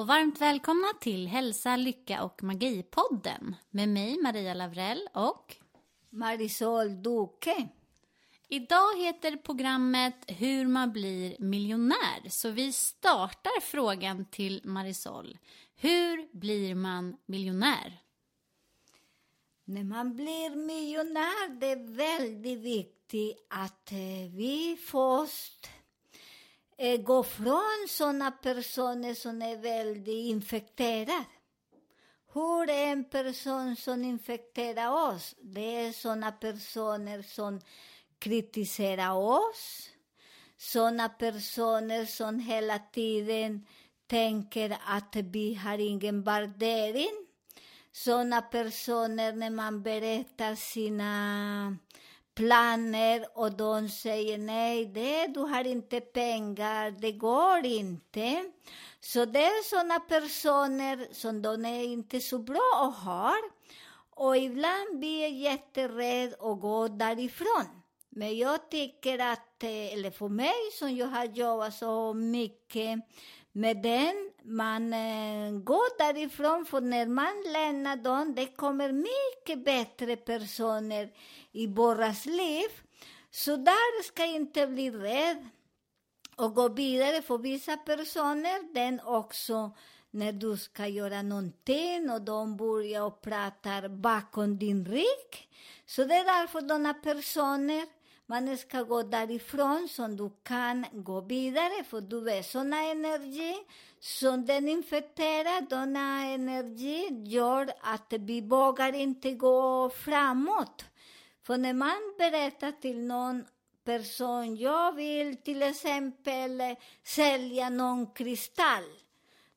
Och varmt välkomna till Hälsa, Lycka och Magi-podden med mig Maria Lavrell och Marisol Duque. idag heter programmet Hur man blir miljonär. Så vi startar frågan till Marisol. Hur blir man miljonär? När man blir miljonär det är väldigt viktigt att eh, vi först eh, gå från sådana personer som är väldigt infekterade. Hur är en person som infekterar oss? Det är sådana personer som kritiserar oss. Sådana personer som hela tiden tänker att vi har ingen värdering. Sådana personer när man berättar sina planer och de säger nej, det, du har inte pengar, det går inte. Så det är sådana personer som de är inte så bra att ha. Och ibland blir jag jätterädd och går därifrån. Men jag tycker att, eh, eller för mig som jag har jobbat så mycket med den, man eh, går därifrån, för när man lämnar dem, det kommer mycket bättre personer i våras liv. Så där ska jag inte bli rädd och gå vidare för vissa personer, den också när du ska göra någonting och de börjar och pratar bakom din rygg. Så det är därför sådana personer man ska gå därifrån så du kan gå vidare, för du vet, såna energi som den infekterar, denna energi gör att vi vågar inte gå framåt. För när man berättar till någon person, jag vill till exempel sälja någon kristall.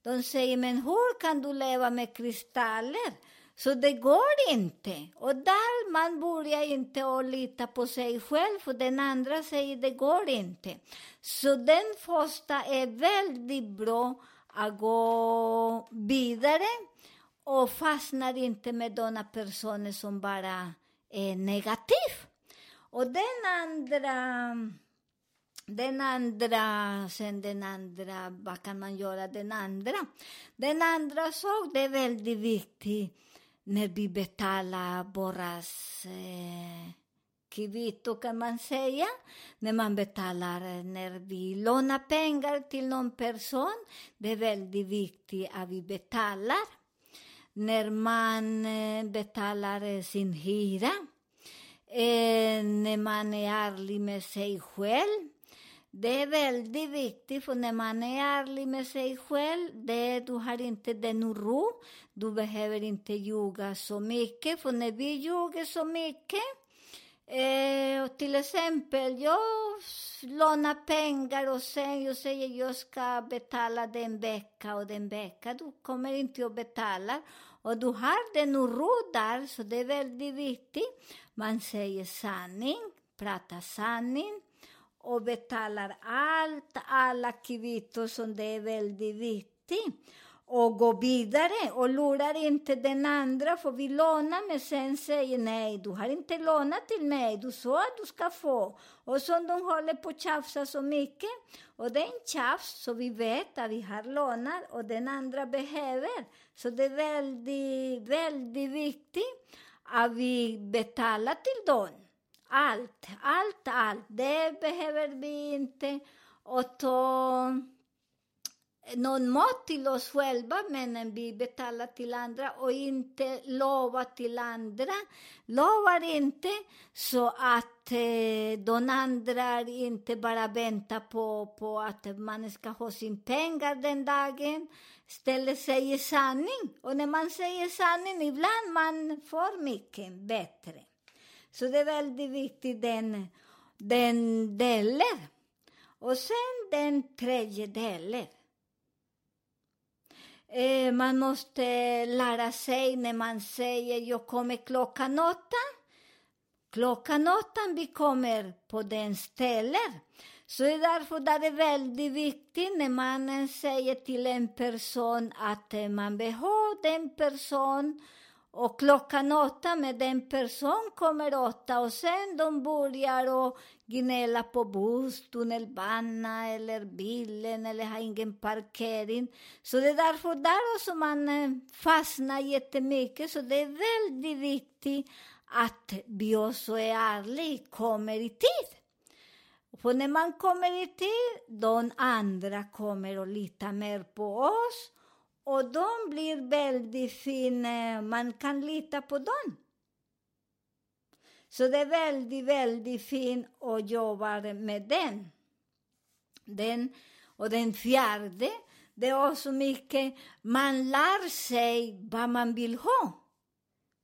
De säger, men hur kan du leva med kristaller? Så det går inte. Och där man börjar inte att lita på sig själv, för den andra säger det går inte. Så den första är väldigt bra att gå vidare och fastnar inte med sådana personer som bara är negativa. Och den andra, den andra, sen den andra, vad kan man göra den andra? Den andra sak, det är väldigt viktigt när eh, vi betalar våra eh, kvitto kan man säga. När man betalar, när vi lånar pengar till någon person, det är väldigt viktigt att vi betalar. När man eh, betalar sin hyra, eh, när man e är ärlig med sig själv. Det är väldigt viktigt, för när man är ärlig med sig själv, det, du har inte den oro, du behöver inte ljuga så mycket, för när vi ljuger så mycket, eh, och till exempel, jag lånar pengar och sen jag säger jag ska betala den vecka och den vecka, du kommer inte att betala. Och du har den oro där, så det är väldigt viktigt. Man säger sanning, pratar sanning och betalar allt, alla kvitton som det är väldigt viktigt. Och går vidare och lurar inte den andra, för vi lånar men sen säger nej, du har inte lånat till mig, du sa att du ska få. Och så de håller på att tjafsa så mycket. Och det är en tjafs, så vi vet att vi har lånat och den andra behöver. Så det är väldigt, väldigt viktigt att vi betalar till dem allt, allt, allt. Det behöver vi inte och eh, ta någon mat till oss själva, men vi betalar till andra och inte lova till andra. Lovar inte så att eh, de andra inte bara väntar på, på att man ska ha sin pengar den dagen. istället säger sanning. Och när man säger sanning, ibland man får mycket bättre. Så det är väldigt viktigt, den, den delen. Och sen den tredje delen. Eh, man måste lära sig när man säger jag kommer klockan åtta. Klockan åtta vi kommer på den stället. Så det är därför det är väldigt viktigt när man säger till en person att eh, man behöver den person och klockan åtta med den person kommer åtta och sen de börjar och gnälla på buss, tunnelbana eller bilen eller har ingen parkering. Så det är därför där också man eh, fastnar jättemycket. Så det är väldigt viktigt att vi också är ärliga, kommer i tid. För när man kommer i tid, de andra kommer att lita mer på oss och de blir väldigt fina, eh, man kan lita på dem. Så det är väldigt, väldigt fint att jobba med den. den. Och den fjärde, det är också mycket, man lär sig vad man vill ha.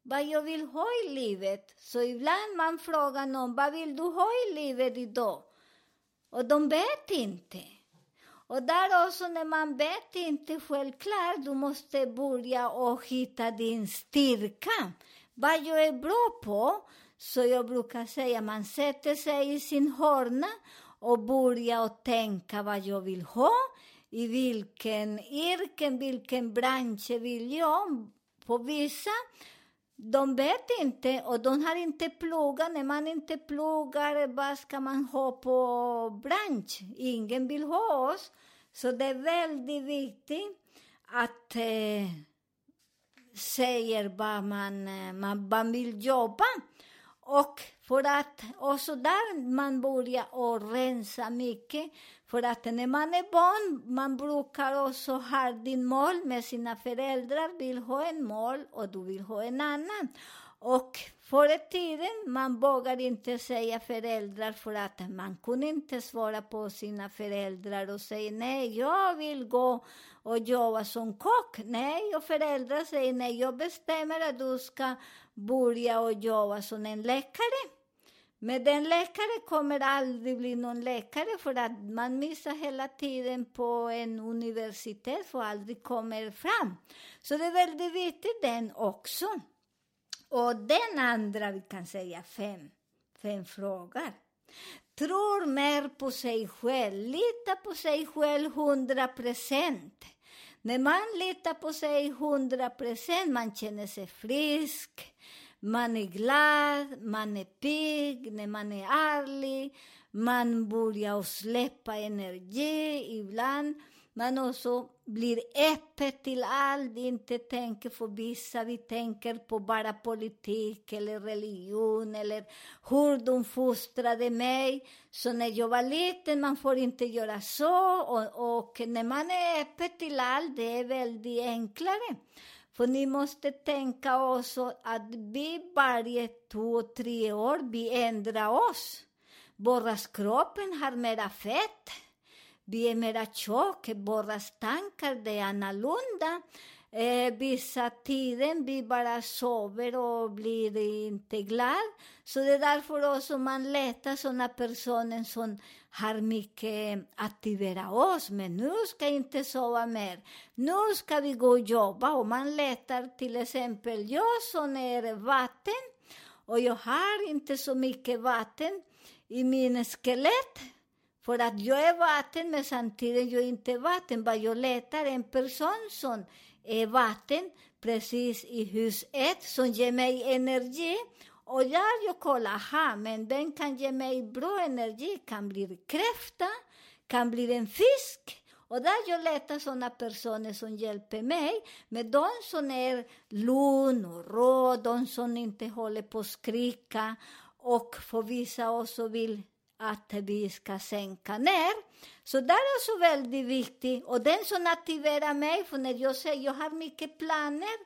Vad jag vill ha i livet. Så ibland man frågar någon, vad vill du ha i livet idag? Och de vet inte. Och där också när man vet inte självklart, du måste börja och hitta din styrka. Vad jag är bra på, så jag brukar säga, man sätter sig i sin hörna och börjar och tänka vad jag vill ha, i vilken yrke, vilken bransch vill jag. På vissa, de vet inte och de har inte pluggat. När man inte pluggar, vad ska man ha på bransch? Ingen vill ha oss. Så det är väldigt viktigt att eh, säga vad man, eh, man, man vill jobba. Och för att också där man börjar och rensa mycket. För att när man är barn, man brukar också ha din mål med sina föräldrar, vill ha en mål och du vill ha en annan. Och förr i tiden, man vågade inte säga föräldrar för att man kunde inte svara på sina föräldrar och säga nej, jag vill gå och jobba som kock. Nej, och föräldrar säger nej, jag bestämmer att du ska börja och jobba som en läkare. Men den läkare kommer aldrig bli någon läkare för att man missar hela tiden på en universitet och aldrig kommer fram. Så det är väldigt viktigt den också. Och den andra, vi kan säga fem, fem frågor. Tror mer på sig själv, lita på sig själv hundra procent. När man litar på sig hundra procent, man känner sig frisk, man är glad, man är pigg, när man är ärlig, man börjar släppa energi ibland. Man också blir öppen till allt, inte tänker på vissa, vi tänker på bara politik eller religion eller hur de fostrade mig. Så när jag var liten, man får inte göra så och, och när man är öppen till allt, det är väldigt enklare. För ni måste tänka också att vi varje två, tre år, vi ändrar oss. Våra kroppen har mera fett vi är mera våra tankar det är. Eh, vissa tiden vi bara sover och blir inte glad. Så det är därför också man letar sådana personer som har mycket aktivera oss. Men nu ska jag inte sova mer. Nu ska vi gå och jobba. Och man letar till exempel, jag som är vatten och jag har inte så mycket vatten i min skelett. För att jag är vatten, men samtidigt jag inte är vatten. Vad jag letar en person som vatten, precis i huset som ger mig energi. Och där jag kollar, aha, men den kan ge mig bra energi, kan bli kräfta, kan bli en fisk. Och där jag letar sådana personer som hjälper mig, med de som är lugn och rå, de som inte håller på att skrika och för oss och vill att vi ska sänka ner. Så det är också väldigt viktigt. Och den som aktiverar mig, för när jag säger jag har mycket planer,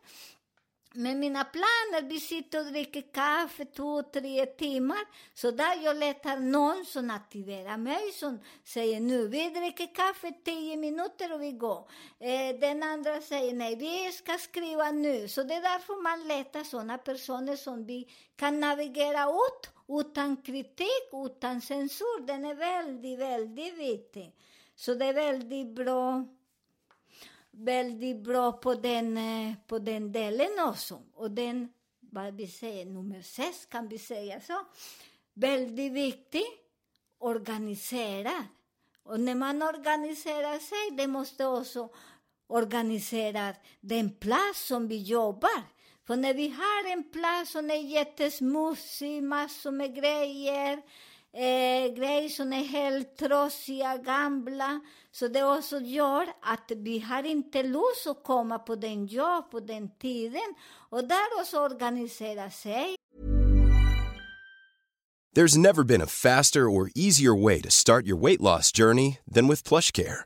med mina planer, vi sitter och dricker kaffe två, tre timmar. Så där jag letar någon som aktiverar mig, som säger nu, vi dricker kaffe tio minuter och vi går. Eh, den andra säger nej, vi ska skriva nu. Så det är därför man letar sådana personer som vi kan navigera åt utan kritik, utan censur. Den är väldigt, väldigt viktig. Så det är väldigt bra väldigt bra på den, eh, på den delen också. Och den, vad vi säger, nummer sex kan vi säga så. Väldigt viktig, organiserad. Och när man organiserar sig, det måste också organisera den plats som vi jobbar. För när vi har en plats som är jättesmutsig, massor med grejer, eh. Så det också gör att vi har inte lust att komma på den jobb på den tiden. Och där också organisera sig. There's never been a faster or easier way to start your weight loss journey than with PlushCare.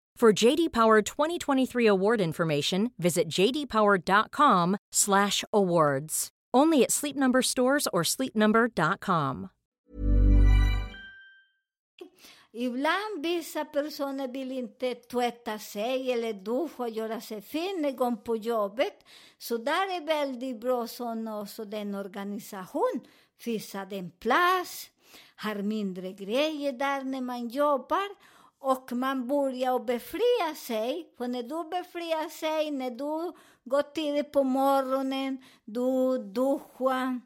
For JD Power 2023 award information, visit jdpower.com/awards. Only at Sleep Number stores or sleepnumber.com. Ibland vissa personer vill inte tvätta sig eller duscha och göra sig fin en gång på jobbet. Så där är väldigt bra sån också den organisation. Fixa den plats, har mindre grejer där när man jobbar och man börjar befria sig. För när du befriar sig, när du går tidigt på morgonen, du duschar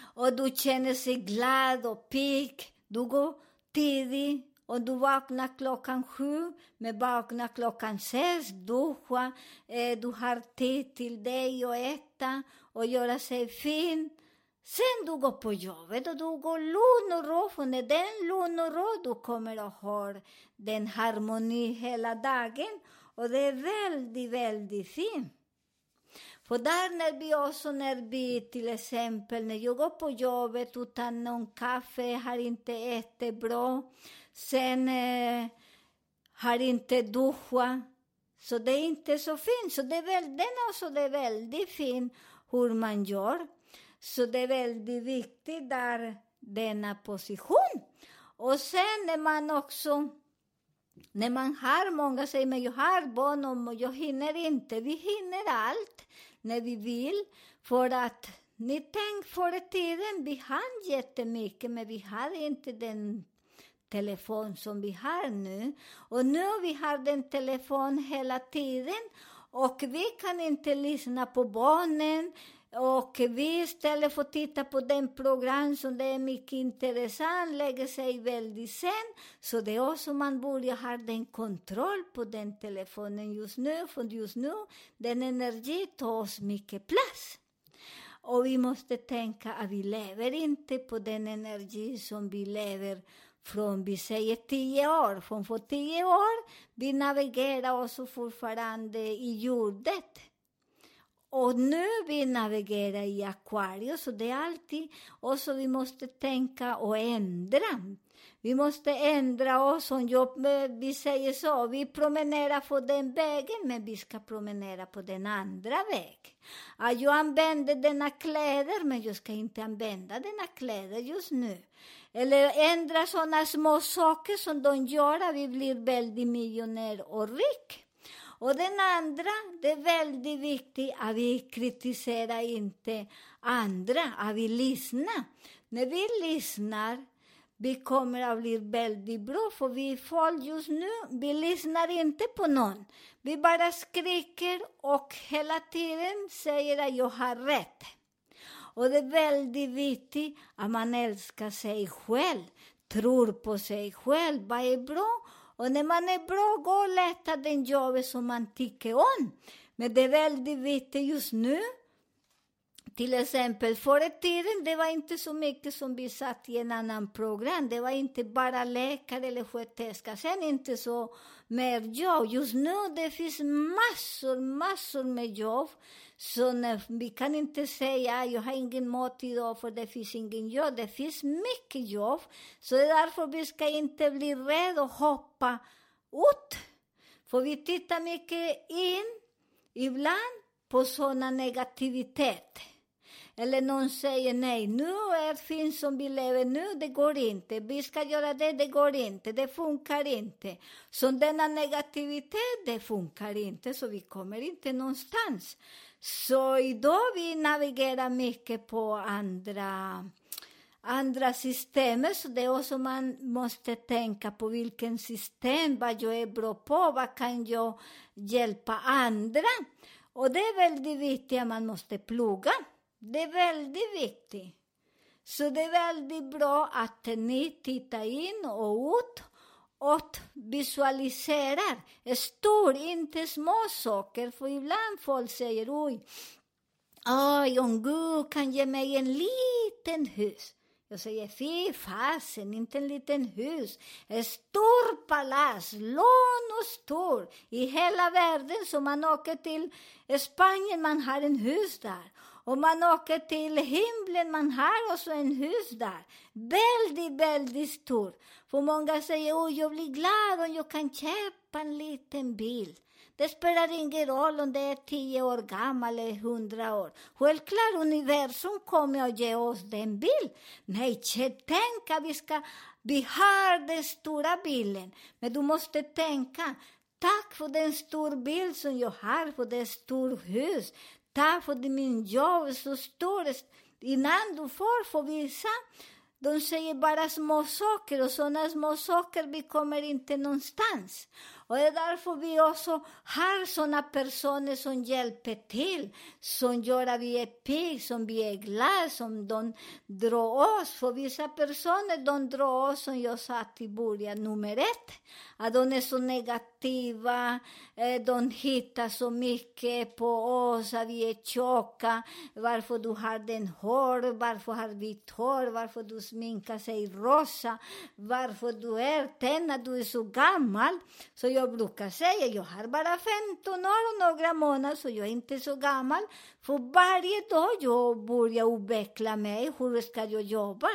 och du känner sig glad och pigg. Du går tidigt och du vaknar klockan sju, men vaknar klockan sex, duscha, eh, du har tid till dig och äta och göra sig fin. Sen du går på jobbet och du går lugn och ro, för när den lugn och ro, du kommer och har den harmoni hela dagen. Och det är väldigt, väldigt fint. För där när vi också, när vi till exempel, när jag går på jobbet utan någon kaffe, har inte ätit bra, sen eh, har inte duschat, så det är inte så fint. Så det är väl, den också det är väldigt fint hur man gör. Så det är väldigt viktigt där, denna position. Och sen när man också när man har många säger men jag har barn och jag hinner inte. Vi hinner allt när vi vill. För att ni tänk förr i tiden, vi hann jättemycket men vi har inte den telefon som vi har nu. Och nu vi har den telefon hela tiden och vi kan inte lyssna på barnen. Och vi istället för att titta på den program som det är mycket intressant, lägger sig väldigt sen. Så det är också man börjar ha den kontroll på den telefonen just nu, för just nu den energi tar oss mycket plats. Och vi måste tänka att vi lever inte på den energi som vi lever från, vi säger tio år, från för tio år, vi navigerar oss fortfarande i jordet. Och nu vi navigerar i Aquarius, och det är alltid och så vi måste tänka och ändra. Vi måste ändra oss, om jag, vi säger så, vi promenerar på den vägen, men vi ska promenera på den andra vägen. Jag använder denna kläder, men jag ska inte använda denna kläder just nu. Eller ändra sådana små saker som de gör att vi blir väldigt miljonär och rik. Och den andra, det är väldigt viktigt att vi kritiserar inte andra, att vi lyssnar. När vi lyssnar, vi kommer att bli väldigt bra, för vi folk just nu, vi lyssnar inte på någon. Vi bara skriker och hela tiden säger att jag har rätt. Och det är väldigt viktigt att man älskar sig själv, tror på sig själv, vad är bra. Och när man är bra, gå och leta den jobbet som man tycker om. Men det är väldigt viktigt just nu till exempel, förr i tiden det var inte så mycket som vi satt i en annan program. Det var inte bara läkare eller sköterska. Sen inte så mer jobb. Just nu det finns massor, massor med jobb. Så när, vi kan inte säga jag har ingen mat idag för det finns ingen jobb. Det finns mycket jobb. Så det är därför vi ska inte bli rädda och hoppa ut. För vi tittar mycket in, ibland, på sådana negativitet. Eller någon säger nej, nu är finns som vi lever nu, det går inte. Vi ska göra det, det går inte, det funkar inte. Så denna negativitet, det funkar inte, så vi kommer inte någonstans. Så idag vi navigerar mycket på andra andra system, så det är också man måste tänka på vilken system, vad jag är bra på, vad kan jag hjälpa andra? Och det är väldigt viktigt att man måste plugga. Det är väldigt viktigt. Så det är väldigt bra att ni tittar in och ut och visualiserar stor, inte små saker. För ibland folk säger oj, oj, om Gud kan ge mig en liten hus. Jag säger, fy fasen, inte en liten hus. Ett stort palats, lång och stor, i hela världen. Så man åker till Spanien, man har en hus där. Och man åker till himlen, man har också en hus där. Väldigt, väldigt stor. För många säger, oh, jag blir glad om jag kan köpa en liten bil. Det spelar ingen roll om det är tio år gammal eller hundra år. Självklart, universum kommer att ge oss den bil. Nej, tänk att vi ska, vi har den stora bilen. Men du måste tänka, tack för den stora bil som jag har, för det stora hus. Tack för min jobb är så stort. Innan du får, får visa. De säger bara små saker och sådana små saker, vi kommer inte någonstans. Och det är därför vi också har sådana personer som hjälper till, som gör att vi är pigga, som vi är glada, som de drar oss. För vissa personer, de drar oss, som jag sa till början, nummer ett, att de är så negativa, eh, de hittar så mycket på oss, att vi är tjocka, varför du har den hår, varför har vitt hår, varför du sminkar sig rosa, varför du är tänna, du är så gammal. Så jag brukar säga, jag har bara 15 år och några månader, så jag är inte så gammal. För varje dag jag börjar utveckla mig, hur ska jag jobba?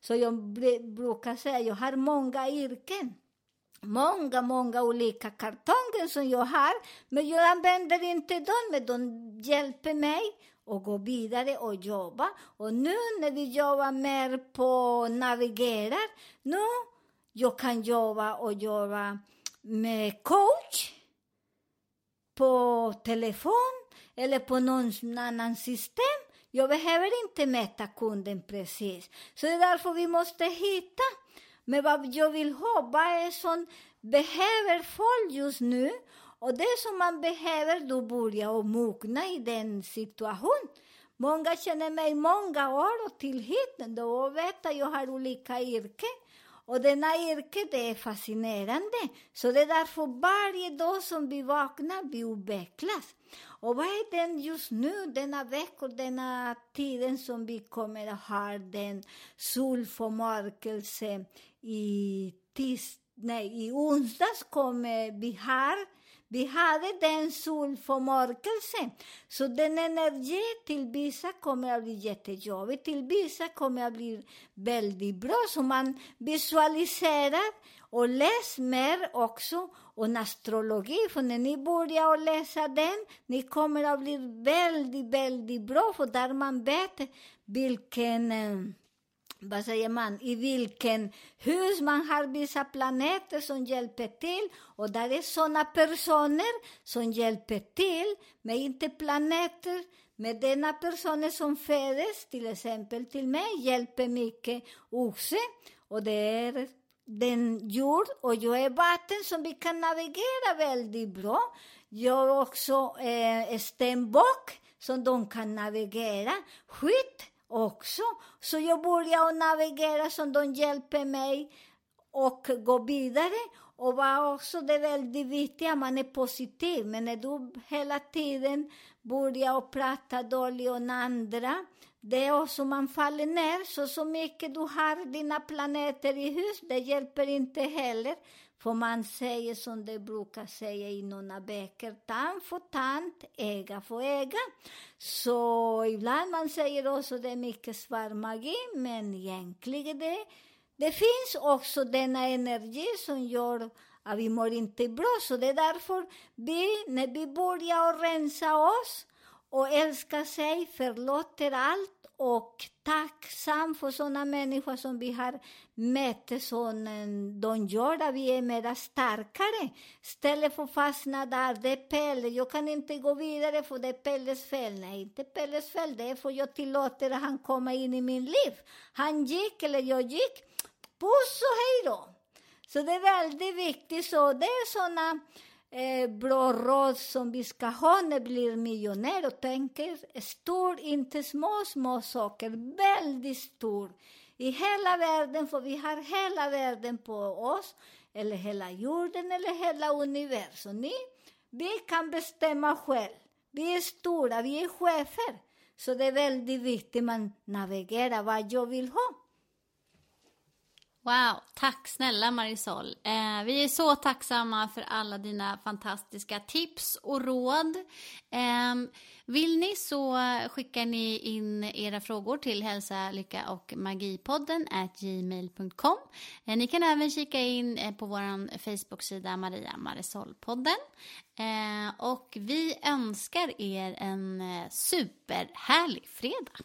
Så jag brukar säga, jag har många yrken. Många, många olika kartonger som jag har, men jag använder inte dem, men de hjälper mig att gå vidare och jobba. Och nu när vi jobbar mer på navigerar, nu jag kan jobba och jobba med coach på telefon eller på någon annan system. Jag behöver inte mäta kunden precis. Så det är därför vi måste hitta men vad jag vill ha. Vad är som behöver folk just nu? Och det som man behöver, då börja och mogna i den situationen. Många känner mig många år och till hit, då vet att jag har olika yrken. Och denna yrke, det är fascinerande. Så det är därför varje dag som vi vaknar, vi utvecklas. Och vad är den just nu, denna vecka, denna tiden som vi kommer att ha den solförmörkelse i tis, nej, i onsdags kommer vi här vi hade den solförmörkelsen. Så den energi till vissa kommer att bli jättejobbig, till vissa kommer att bli väldigt bra. Så man visualiserar och läser mer också om astrologi. För när ni börjar läsa den, ni kommer att bli väldigt, väldigt bra. För där man vet vilken eh, vad säger man, i vilken hus man har vissa planeter som hjälper till och där är sådana personer som hjälper till, men inte planeter, Men denna personer som föds, till exempel till mig, hjälper mycket oxe Och det är den jord och jag e är vatten som vi kan navigera väldigt bra. Jag är också eh, stenbock som de kan navigera. Skytt också. Så jag börjar navigera som de hjälper mig och gå vidare. Och var också det väldigt viktiga, man är positiv. Men när du hela tiden börjar att prata dåligt om andra, det är också man faller ner. Så, så mycket du har dina planeter i hus, det hjälper inte heller. För man säger som det brukar säga i några böcker, tand för tand, öga för öga. Så ibland man säger också det är mycket svart magi, men egentligen det, det finns också denna energi som gör att vi mår inte bra. Så det är därför vi, när vi börjar rensa oss och älska sig, förlåter allt och tacksam för sådana människor som vi har mött, som de gör att vi är mera starkare. Istället för att fastna där, det är Pelle, jag kan inte gå vidare för det är Pelles fel. Nej, inte Pelles fel, det är för att jag tillåter att han komma in i min liv. Han gick, eller jag gick, puss och hej då. Så det är väldigt viktigt, så det är sådana eh, bra råd som vi ska ha när vi blir miljonär och tänker stor, inte små, små saker, väldigt stor. I hela världen, för vi har hela världen på oss, eller hela jorden eller hela universum. Ni, vi kan bestämma själv. Vi är stora, vi är chefer. Så det är väldigt viktigt att man navigerar vad jag vill ha. Wow, tack snälla Marisol. Eh, vi är så tacksamma för alla dina fantastiska tips och råd. Eh, vill ni så skickar ni in era frågor till hälsa, lycka och magipodden at gmail.com. Eh, ni kan även kika in eh, på vår Facebook-sida Maria Marisol-podden. Eh, och vi önskar er en eh, superhärlig fredag.